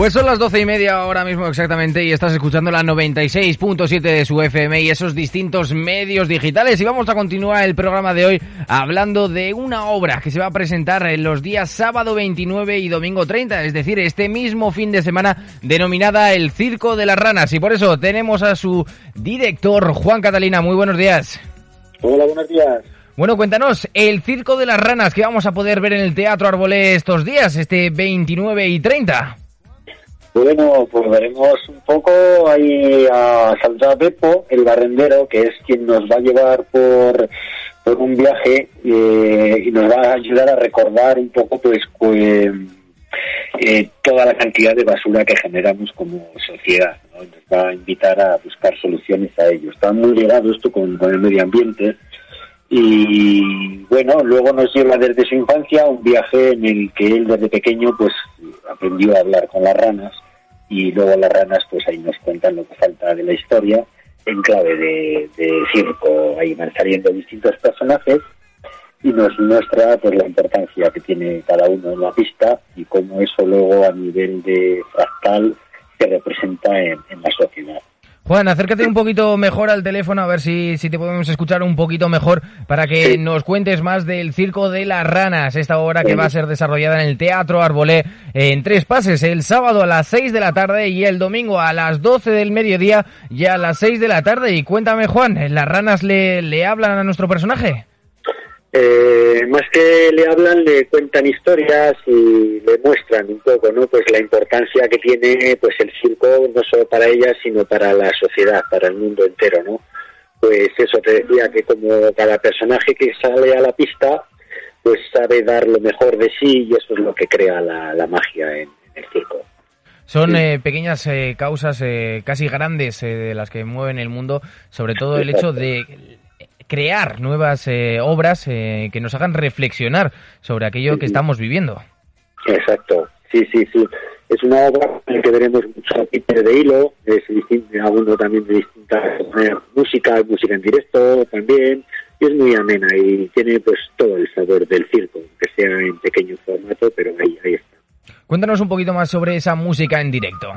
Pues son las doce y media ahora mismo exactamente y estás escuchando la 96.7 de su FM y esos distintos medios digitales y vamos a continuar el programa de hoy hablando de una obra que se va a presentar en los días sábado 29 y domingo 30, es decir, este mismo fin de semana denominada El Circo de las Ranas y por eso tenemos a su director Juan Catalina, muy buenos días. Hola, buenos días. Bueno, cuéntanos, el Circo de las Ranas que vamos a poder ver en el Teatro Arbolé estos días, este 29 y 30. Bueno, pues veremos un poco ahí a Saldrá Beppo, el barrendero, que es quien nos va a llevar por, por un viaje eh, y nos va a ayudar a recordar un poco pues, pues eh, toda la cantidad de basura que generamos como sociedad. ¿no? Nos va a invitar a buscar soluciones a ello. Está muy ligado esto con, el medio ambiente y bueno, luego nos lleva desde su infancia un viaje en el que él desde pequeño pues aprendió a hablar con las ranas y luego las ranas pues ahí nos cuentan lo que falta de la historia en clave de, circo, ahí van saliendo distintos personajes y nos muestra pues la importancia que tiene cada uno en la pista y cómo eso luego a nivel de fractal se representa en, en la sociedad. Juan, acércate un poquito mejor al teléfono a ver si, si te podemos escuchar un poquito mejor para que Sí. nos cuentes más del Circo de las Ranas, esta obra que va a ser desarrollada en el Teatro Arbolé en tres pases, el sábado a las 6 de la tarde y el domingo a las 12 del mediodía y a las 6 de la tarde. Y cuéntame, Juan, ¿las ranas le, le hablan a nuestro personaje? Eh, más que le hablan, le cuentan historias y le muestran un poco, ¿no? Pues la importancia que tiene, pues el circo no solo para ellas, sino para la sociedad, para el mundo entero, ¿no? Pues eso te decía que como cada personaje que sale a la pista, pues sabe dar lo mejor de sí y eso es lo que crea la, la magia en, en el circo. Son Sí. eh, pequeñas eh, causas eh, casi grandes eh, de las que mueven el mundo, sobre todo el hecho de crear nuevas eh, obras eh, que nos hagan reflexionar sobre aquello que estamos viviendo. Exacto, sí, sí, sí. Es una obra en la que veremos mucho títere de hilo, es alguno también de distintas música, música en directo también, y es muy amena y tiene pues todo el sabor del circo, que sea en pequeño formato, pero ahí, ahí está. Cuéntanos un poquito más sobre esa música en directo.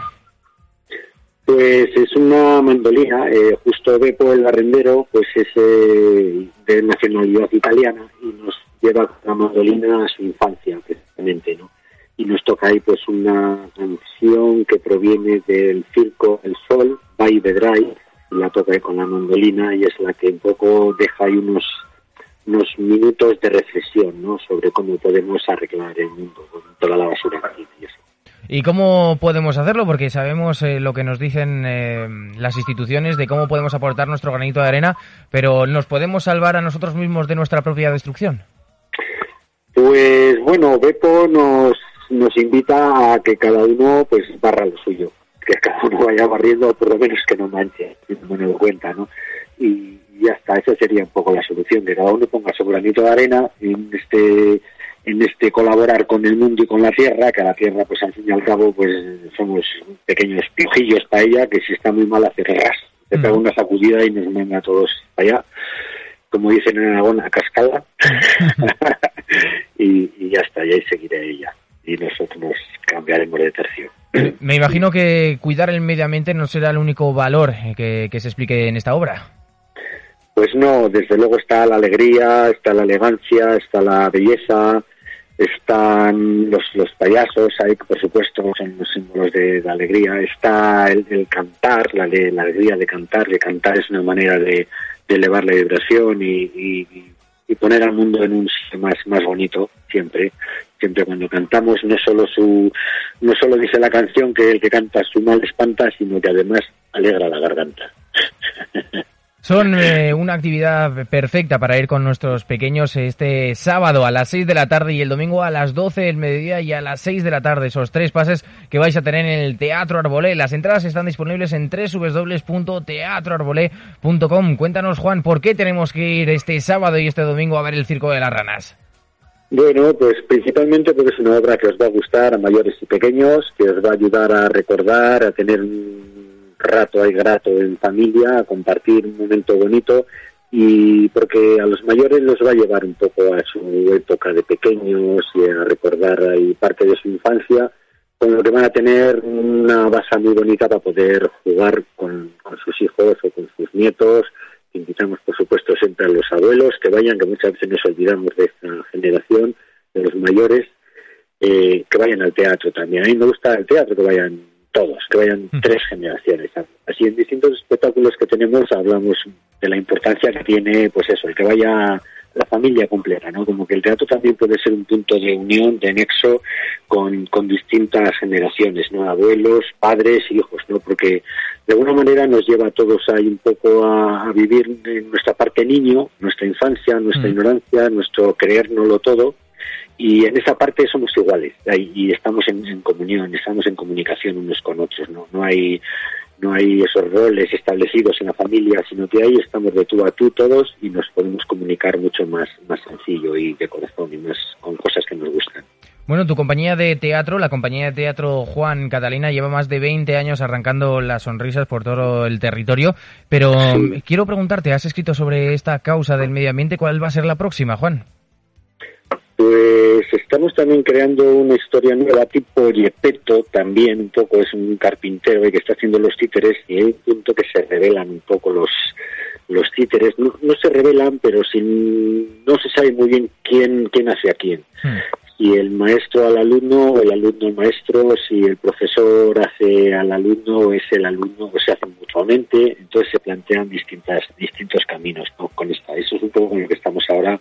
Pues es una mandolina, eh, justo Beppo el barrendero, pues es eh, de nacionalidad italiana y nos lleva la mandolina a su infancia, precisamente, ¿no? Y nos toca ahí pues una canción que proviene del circo El Sol, Vai Vedrai, y la toca ahí con la mandolina y es la que un poco deja ahí unos unos minutos de reflexión, ¿no? Sobre cómo podemos arreglar el mundo con toda la basura que tiene y eso. ¿Y cómo podemos hacerlo? Porque sabemos eh, lo que nos dicen eh, las instituciones de cómo podemos aportar nuestro granito de arena, pero ¿nos podemos salvar a nosotros mismos de nuestra propia destrucción? Pues bueno, Beppo nos, nos invita a que cada uno pues barra lo suyo, que cada uno vaya barriendo, por lo menos que no manche, no me doy cuenta, ¿no? Y, y ya está, esa sería un poco la solución, que cada uno ponga su granito de arena en este en este colaborar con el mundo y con la tierra, que la tierra pues al fin y al cabo pues somos pequeños piojillos para ella, que si está muy mal hace ras, te pega una sacudida y nos manda a todos para allá como dicen en Aragón, a cascada. y, y ya está, y ahí seguiré ella. Y nosotros nos cambiaremos de tercio. Me imagino que cuidar el medio ambiente no será el único valor eh, que, que se explique en esta obra. Pues no, desde luego está la alegría, está la elegancia, está la belleza, están los, los payasos, ahí por supuesto son los símbolos de, alegría, está el, cantar, la, la, alegría de cantar, de cantar es una manera de, elevar la vibración y, poner al mundo en un más, más bonito siempre, siempre cuando cantamos no solo su, no solo dice la canción que el que canta su mal espanta, sino que además alegra la garganta. Son eh, una actividad perfecta para ir con nuestros pequeños este sábado a las 6 de la tarde y el domingo a las 12 del mediodía y a las 6 de la tarde. Esos tres pases que vais a tener en el Teatro Arbolé. Las entradas están disponibles en www.teatroarbolé.com. Cuéntanos, Juan, ¿por qué tenemos que ir este sábado y este domingo a ver el Circo de las Ranas? Bueno, pues principalmente porque es una obra que os va a gustar a mayores y pequeños, que os va a ayudar a recordar, a tener rato hay grato en familia, a compartir un momento bonito y porque a los mayores los va a llevar un poco a su época de pequeños y a recordar ahí parte de su infancia, con lo que van a tener una base muy bonita para poder jugar con, sus hijos o con sus nietos. Invitamos, por supuesto, siempre a los abuelos que vayan, que muchas veces nos olvidamos de esta generación, de los mayores, eh, que vayan al teatro también. A mí me gusta el teatro, que vayan todos, que vayan tres generaciones. Así en distintos espectáculos que tenemos hablamos de la importancia que tiene, pues eso, el que vaya la familia completa, ¿no? Como que el teatro también puede ser un punto de unión, de nexo con, con distintas generaciones, ¿no? Abuelos, padres, hijos, ¿no? Porque de alguna manera nos lleva a todos ahí un poco a, vivir en nuestra parte niño, nuestra infancia, nuestra mm. ignorancia, nuestro creérnoslo todo, y en esa parte somos iguales y estamos en, comunión, estamos en comunicación unos con otros, ¿no? No hay no hay esos roles establecidos en la familia, sino que ahí estamos de tú a tú todos y nos podemos comunicar mucho más, más sencillo y de corazón y más con cosas que nos gustan. Bueno, tu compañía de teatro, la compañía de teatro Juan Catalina, lleva más de 20 años arrancando las sonrisas por todo el territorio, pero quiero preguntarte, has escrito sobre esta causa del medio ambiente, ¿cuál va a ser la próxima, Juan? Pues estamos también creando una historia nueva tipo Yepeto, también un poco es un carpintero que está haciendo los títeres y hay un punto que se revelan un poco los los títeres, no, se revelan, pero sin, no se sabe muy bien quién, quién hace a quién. Hmm si el maestro al alumno o el alumno al maestro, si el profesor hace al alumno o es el alumno o se hacen mutuamente, entonces se plantean distintas, distintos caminos con esta. Eso es un poco con lo que estamos ahora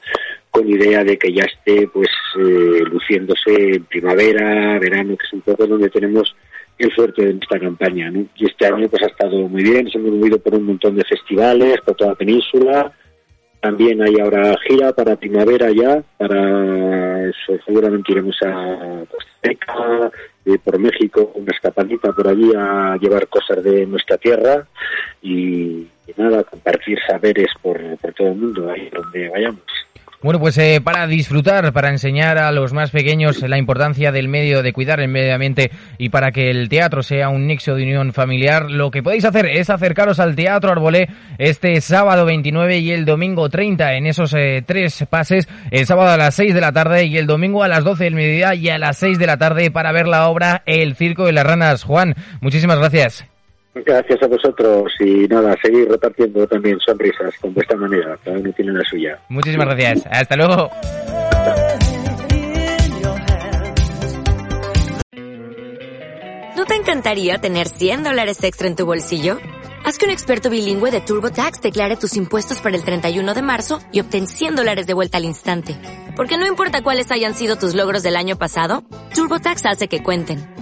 con idea de que ya esté pues eh, luciéndose en primavera, verano, que es un poco donde tenemos el fuerte de nuestra campaña. Y este año pues ha estado muy bien, se hemos movido por un montón de festivales, por toda la península, también hay ahora gira para primavera ya, para eso seguramente iremos a Costa Rica, eh, por México, una escapadita por allí a llevar cosas de nuestra tierra y, nada, compartir saberes por, por todo el mundo, ahí donde vayamos. Bueno, pues eh, para disfrutar, para enseñar a los más pequeños la importancia del medio, de cuidar el medio ambiente y para que el teatro sea un nexo de unión familiar, lo que podéis hacer es acercaros al Teatro Arbolé este sábado 29 y el domingo 30 en esos eh, tres pases, el sábado a las 6 de la tarde y el domingo a las 12 del mediodía y a las 6 de la tarde para ver la obra El Circo de las Ranas. Juan, muchísimas gracias. Gracias a vosotros y nada, seguir repartiendo también sonrisas con vuestra manera, cada uno tiene la suya. Muchísimas gracias, hasta luego. ¿No te encantaría tener 100 dólares extra en tu bolsillo? Haz que un experto bilingüe de TurboTax declare tus impuestos para el 31 de marzo y obtén 100 dólares de vuelta al instante. Porque no importa cuáles hayan sido tus logros del año pasado, TurboTax hace que cuenten